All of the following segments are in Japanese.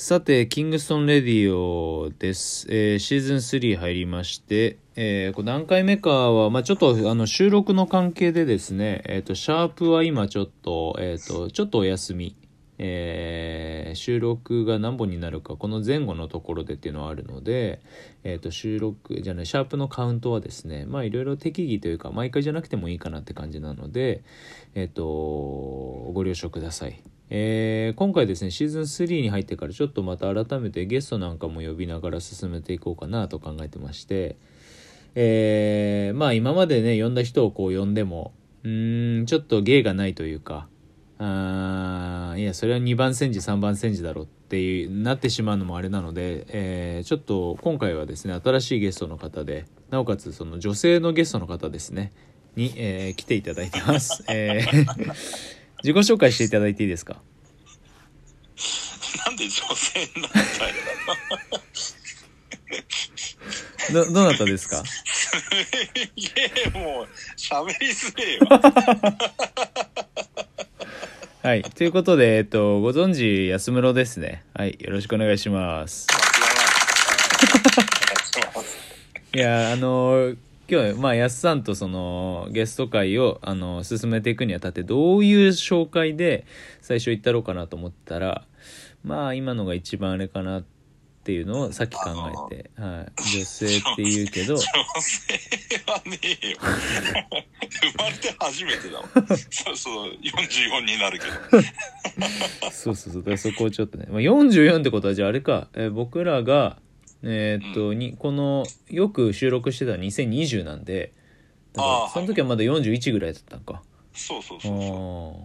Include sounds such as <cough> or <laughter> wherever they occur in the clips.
さて、キングストンレディオです。えーシーズン3入りまして、えーこれ何回目かは、まあちょっとあの収録の関係でですね、えっ、と、シャープは今ちょっと、えっ、と、ちょっとお休み。えー収録が何本になるかこの前後のところでっていうのはあるので、えー、と収録じゃないシャープのカウントはですねまあいろいろ適宜というか毎回じゃなくてもいいかなって感じなのでえっ、とご了承ください。えー今回ですねシーズン3に入ってからちょっとまた改めてゲストなんかも呼びながら進めていこうかなと考えてましてえーまあ今までね呼んだ人をこう呼んでもうんちょっと芸がないというかあいやそれは2番煎じ3番煎じだろっていうなってしまうのもあれなので、えーちょっと今回はですね新しいゲストの方でなおかつその女性のゲストの方ですねに、えー来ていただいてます、えー自己紹介していただいていいですか？<laughs> なんで女性になんだどどなたですか？いやもう喋りづれえわはいということで、えっと、ご存知安室ですね。はいよろしくお願いします。いやあの今日まあやすさんとそのゲスト会をあの進めていくにあたってどういう紹介で最初言ったろうかなと思ったらまあ今のが一番あれかなっていうのをさっき考えて、はい、女性って言うけど女性はねえよ。生まれて初めてだもんそうそう44になるけど。そうそうそうだからそこをちょっとね、まあ、44ってことはじゃああれか、えー僕らがえーっと、にこのよく収録してた2020なんでだからあーその時はまだ41ぐらいだったのか。そうそうそうそ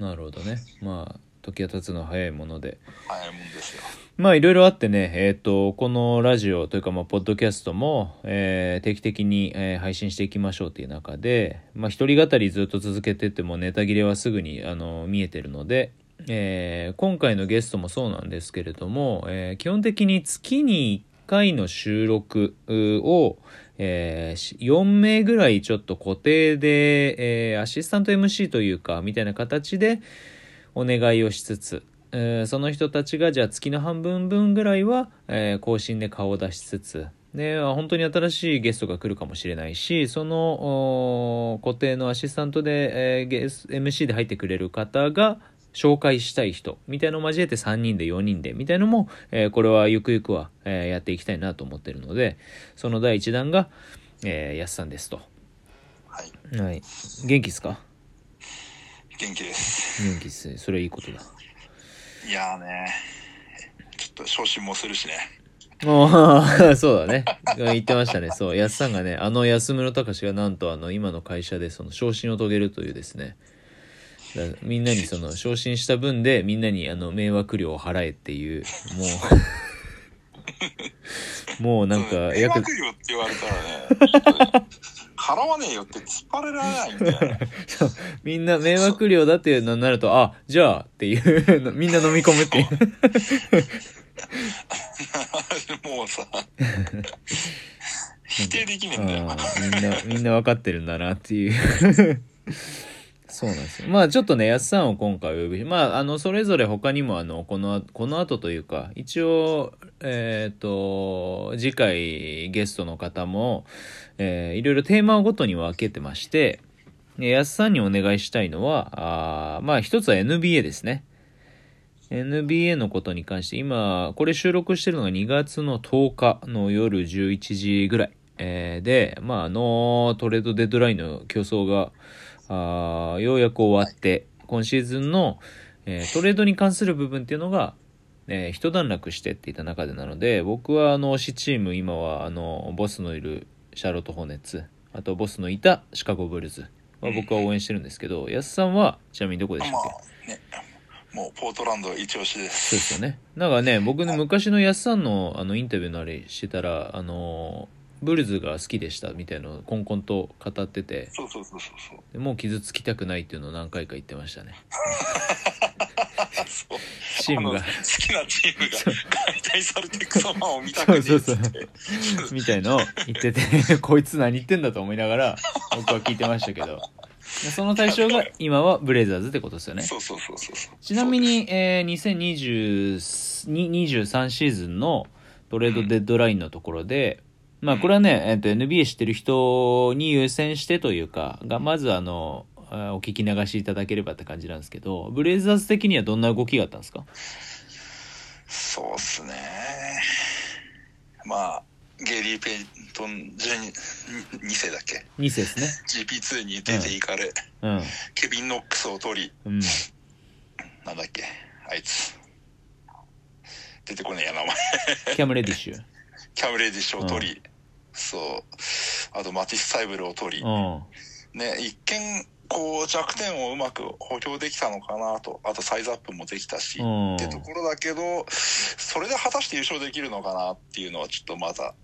う。ああなるほどね。まあ時が経つのは早いもので。早いもんですよ。まあいろいろあってねえっ、とこのラジオというかまあポッドキャストも、えー定期的に、えー配信していきましょうっていう中でまあ一人語りずっと続けてってもネタ切れはすぐにあの見えてるので、えー今回のゲストもそうなんですけれども、えー基本的に月に1回の収録を、えー4名ぐらいちょっと固定で、えーアシスタント MC というかみたいな形でお願いをしつつ、えーその人たちがじゃあ月の半分分ぐらいは、えー更新で顔を出しつつで本当に新しいゲストが来るかもしれないしその固定のアシスタントで、えー MC で入ってくれる方が紹介したい人みたいのを交えて3人で4人でみたいのも、えーこれはゆくゆくは、えーやっていきたいなと思ってるのでその第1弾が、えー、やすさんですと。はいはい、元気ですか？元気です元気ですねそれはいいことだ。いやーねちょっと昇進もするしねああ、そうだね。言ってましたね。そう。安さんがね、あの安室隆がなんとあの今の会社でその昇進を遂げるというですね。みんなにその昇進した分でみんなにあの迷惑料を払えっていう、もう、<laughs> もうなんか迷約、惑料って言われたらね払わねえよって突っ張れられないんだよねみんな迷惑料だっていうのになると、あ、じゃあっていう、みんな飲み込むっていう。<laughs> もうさ <laughs> 否定できねえんだよ。みんなみんな分かってるんだなっていうそうなんですよ。まあちょっとねやすさんを今回お呼びまああのそれぞれ他にもあのこのこの後というか一応えっ、と次回ゲストの方も、えーいろいろテーマごとに分けてましてでやすさんにお願いしたいのはあまあ一つは NBA ですね。NBA のことに関して今これ収録してるのが2月の10日の夜11時ぐらい、えーでまああのトレードデッドラインの競争があーようやく終わって今シーズンの、えートレードに関する部分っていうのが、えー一段落してっていった中でなので僕はあの推しチーム今はあのボスのいるシャーロット・ホーネッツあとボスのいたシカゴ・ブルーズは僕は応援してるんですけど、安さんはちなみにどこでしたまっけ、あねもうポートランド一押しでそうすですよね。なんかね、僕ね、昔のやすさんのあのインタビューのあれしてたら、あのー、ブルズが好きでしたみたいなのをコンコンと語ってて、そうそうそうそうそう。でもう傷つきたくないっていうのを何回か言ってましたね。<laughs> そう。チームが。あの好きなチームが解体されていく様を見たくて。そうそうそう。みたいのを言ってて、<laughs> こいつ何言ってんだと思いながら、僕は聞いてましたけど。でその対象が今はブレイザーズってことですよね。そうそうそうそうそう。ちなみに、えー、2023に23シーズンのトレードデッドラインのところで、まあこれはね、えっと、NBA 知ってる人に優先してというか、がまずあの、あお聞き流しいただければって感じなんですけど、ブレイザーズ的にはどんな動きがあったんですか？そうっすね。まあ、ゲイリー・ペイトン12 2世だっけ ?2 世ですね。?GP2 に出ていかれ、うん。ケビン・ノックスを取り、うん。なんだっけ？あいつ。出てこねえや、名前。キャム・レディッシュ。<laughs> キャム・レディッシュを取り、そう。あと、マティス・サイブルを取り、うん。ね、一見、こう、弱点をうまく補強できたのかなと、あとサイズアップもできたし、うんってところだけど、それで果たして優勝できるのかなっていうのはちょっとまた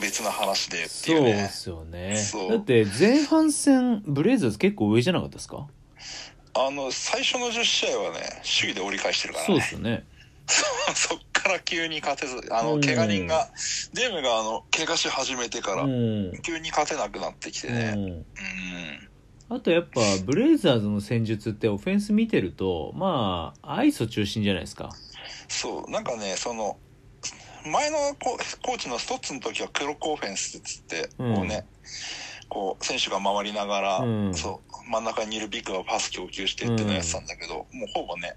別な話でってそいううね。ですよねそうだって前半戦ブレイザーズ結構上じゃなかったですか？あの、最初の10試合はね、首位で折り返してるからね。そうですよね <laughs> そっから急に勝てず、あの、うん。怪我人が、デームがあの、怪我し始めてからう、ん、急に勝てなくなってきてね。うん、うん。あとやっぱブレイザーズの戦術ってオフェンス見てるとまあアイソ中心じゃないですか。そう、なんかね、その、前のココーチのストッツの時はクロックオフェンスっつって、うん。こうね、こう、選手が回りながら、うん。そう、真ん中にいるビッグがパス供給してってのをやってたんだけど、もうほぼね、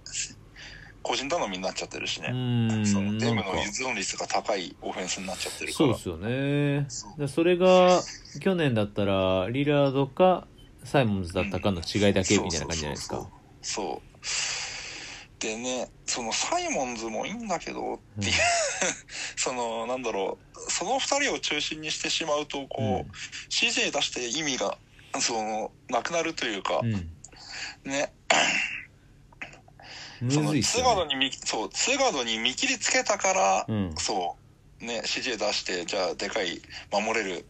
個人頼みになっちゃってるしうね。ん。その、デームの依存率が高いオフェンスになっちゃってるから。そうですよね。そそれが去年だったらリラードかサイモンズだったかの違いだけみたいな感じじゃないですか。そうでねそのサイモンズもいいんだけどっていう、<laughs> そのなんだろう。その二人を中心にしてしまうとこう、うん。CJ 出して意味がそのなくなるというか、うん。ね。むそのずいっすツーガードよねに見そうツーガードに見切りつけたから、うん。そうね CJ 出してじゃあでかい守れる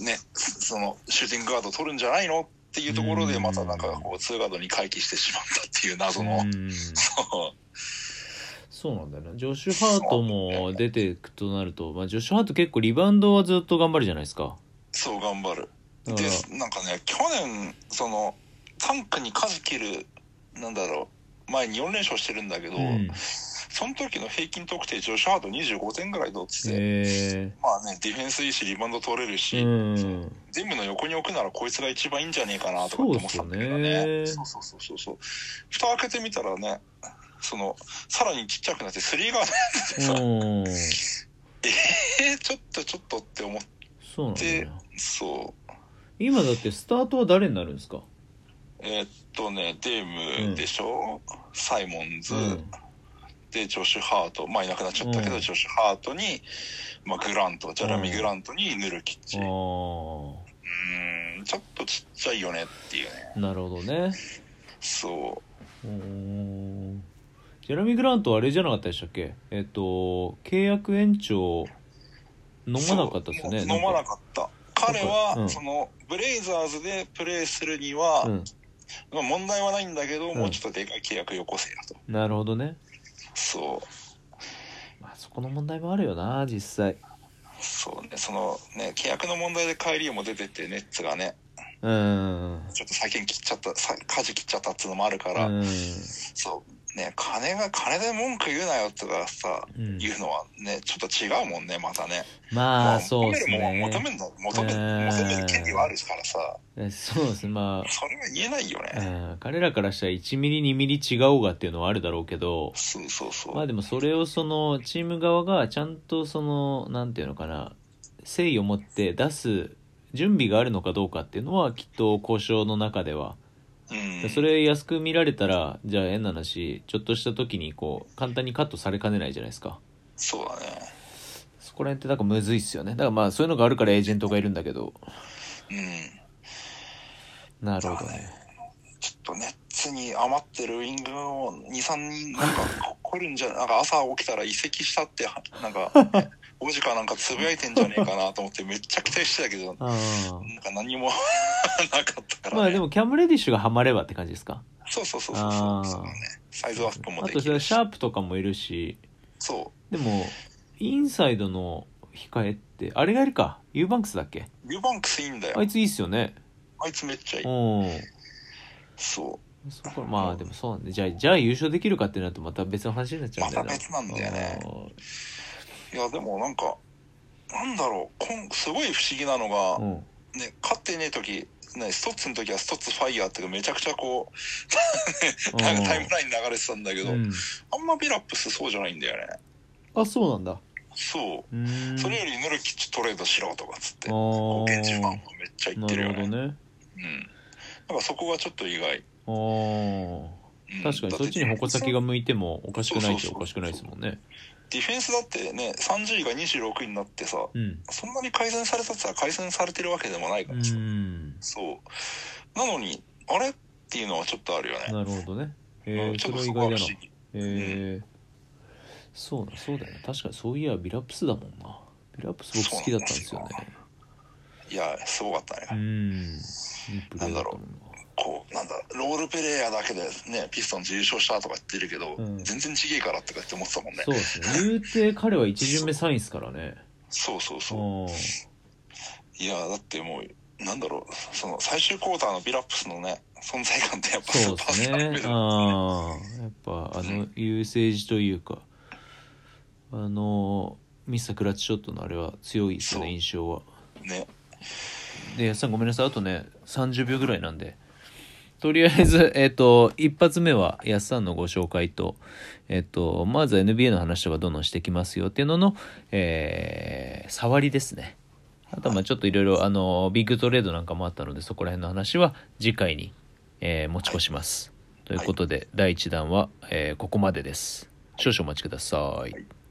ねそのシューティングガード取るんじゃないのっていうところでうん。またなんかこうツーガードに回帰してしまったっていう謎の、うん。そう。そうなんだよなジョシュ・ハートも出ていくとなると、まあ、ジョシュ・ハート結構リバウンドはずっと頑張るじゃないですか。そう頑張る。だでなんかね去年そのタンクに舵切るなんだろう前に4連勝してるんだけど、うん。その時の平均得点ジョシュ・ハート25点ぐらい取ってて、えまあねディフェンスいいしリバウンド取れるし、ー、うん。全部の横に置くならこいつが一番いいんじゃねえかなとかって思ってたんだけどね。そそうそうそうそう。蓋開けてみたらねそのさらにちっちゃくなってスリーガードやっててさ、うん。<laughs> えー、ちょっとちょっとって思ってよ。そう。今だってスタートは誰になるんですか？えーっとねデームでしょ、サイモンズ、うん。でジョシュ・ハート。まあいなくなっちゃったけど、うん。ジョシュ・ハートに、まあ、グラント。ジャラミ・グラントにヌルキッチ、あうん。ちょっとちっちゃいよねっていうね。なるほどね。そう。ジェラミー・グラントはあれじゃなかったでしたっけ？えっと契約延長飲まなかったですよね飲まなかった。彼は、うん。そのブレイザーズでプレーするには、うん。まあ問題はないんだけど、ん。もうちょっとでかい契約よこせやと。なるほどね。そう。まあそこの問題もあるよな実際。そうねそのね契約の問題で帰りも出てってネッツがねうん。ちょっと先に切っちゃったさ舵切っちゃったっていうのもあるから、うん。そうね金が金で文句言うなよとかさ、うん。言うのはねちょっと違うもんねまたね。まあそうです求めるもんね求めるの求めうん。求める権利はあるからさ。えそうです。ねまそれは言えないよね、ん、彼らからしたら1ミリ2ミリ違おうがっていうのはあるだろうけど。そうそうそう、まあでもそれをそのチーム側がちゃんとそのなんていうのかな誠意を持って出す準備があるのかどうかっていうのはきっと交渉の中ではうん、それ安く見られたらじゃあ変な話ちょっとした時にこう簡単にカットされかねないじゃないですか。そうだね。そこら辺ってなんかむずいっすよね。だからまあそういうのがあるからエージェントがいるんだけど。うん。なるほどね。ちょっとネッツに余ってるウィングを23人なんか <laughs> 来るんじゃなんか朝起きたら移籍したってはなんか王子かなんかつぶやいてんじゃねえかなと思ってめっちゃ期待してたけどあなんか何も <laughs> なかったから、ね、あまあでもキャム・レディッシュがハマればって感じですか？そうそうそうそうそうそうね。サイズアップもあとできるし。シャープとかもいるし。そでもインサイドの控えってあれがいるか。ユーバンクスだっけ？うユーバンクスいいんだよ。あいついいっすよね。あいつめっちゃいい。うんそそこまあでもそうなんでじゃあじゃあ優勝できるかってなるとまた別の話になっちゃうんだよな。また別なんだよねいやでもなんかなんだろうこんすごい不思議なのが、うん。ね勝ってねえ時ねストッツの時はストッツファイヤーっていうかめちゃくちゃこう <laughs> なんかタイムライン流れてたんだけど、うん。あんまビラップスそうじゃないんだよね。あそうなんだ。そう。それよりヌルキッチトレードしろとかっつって現地ファンはーめっちゃ言っなてるよね。るほどね。うん。なんかそこがちょっと意外、あー。うん。確かにそっちに矛先が向いてもおかしくないっちゃおかしくないですもんねディフェンスだってね30位が26位になってさうん。そんなに改善されたって言ったら改善されてるわけでもないかうらさ、ん。そう。なのにあれ？っていうのはちょっとあるよね。なるほどね。えうんー、そちょっとそれは意外だな。こは不思議。えー、そうだそうだよね。確かにそういやビラップスだもんな。ビラップス僕好きだったんですよね。いやすごかったね、うん。いいプレーだったもんな。こうなんだロールプレイヤーだけでねピストンズ優勝したとか言ってるけど、うん。全然ちげえからとかって思ってたもんね。そうですね。言うて彼は一巡目3位ですからね。そうそううそう。ん。いやだってもうなんだろう。その最終クォーターのビラップスのね存在感ってやっぱスそうですーパースターレベね。ルああやっぱあの優勢時というかあのミスタークラッチショットのあれは強いですよね印象は。ね。でやっさんごめんなさい。あとね30秒ぐらいなんでとりあえず、えっ、と、一発目は、やっさんのご紹介と、えっ、と、まずは NBA の話とかどんどんしてきますよっていうのの、えー、触りですね。あとはまあちょっといろいろ、あの、ビッグトレードなんかもあったので、そこら辺の話は次回に、えー持ち越します。ということで、第1弾は、えーここまでです。少々お待ちください。はい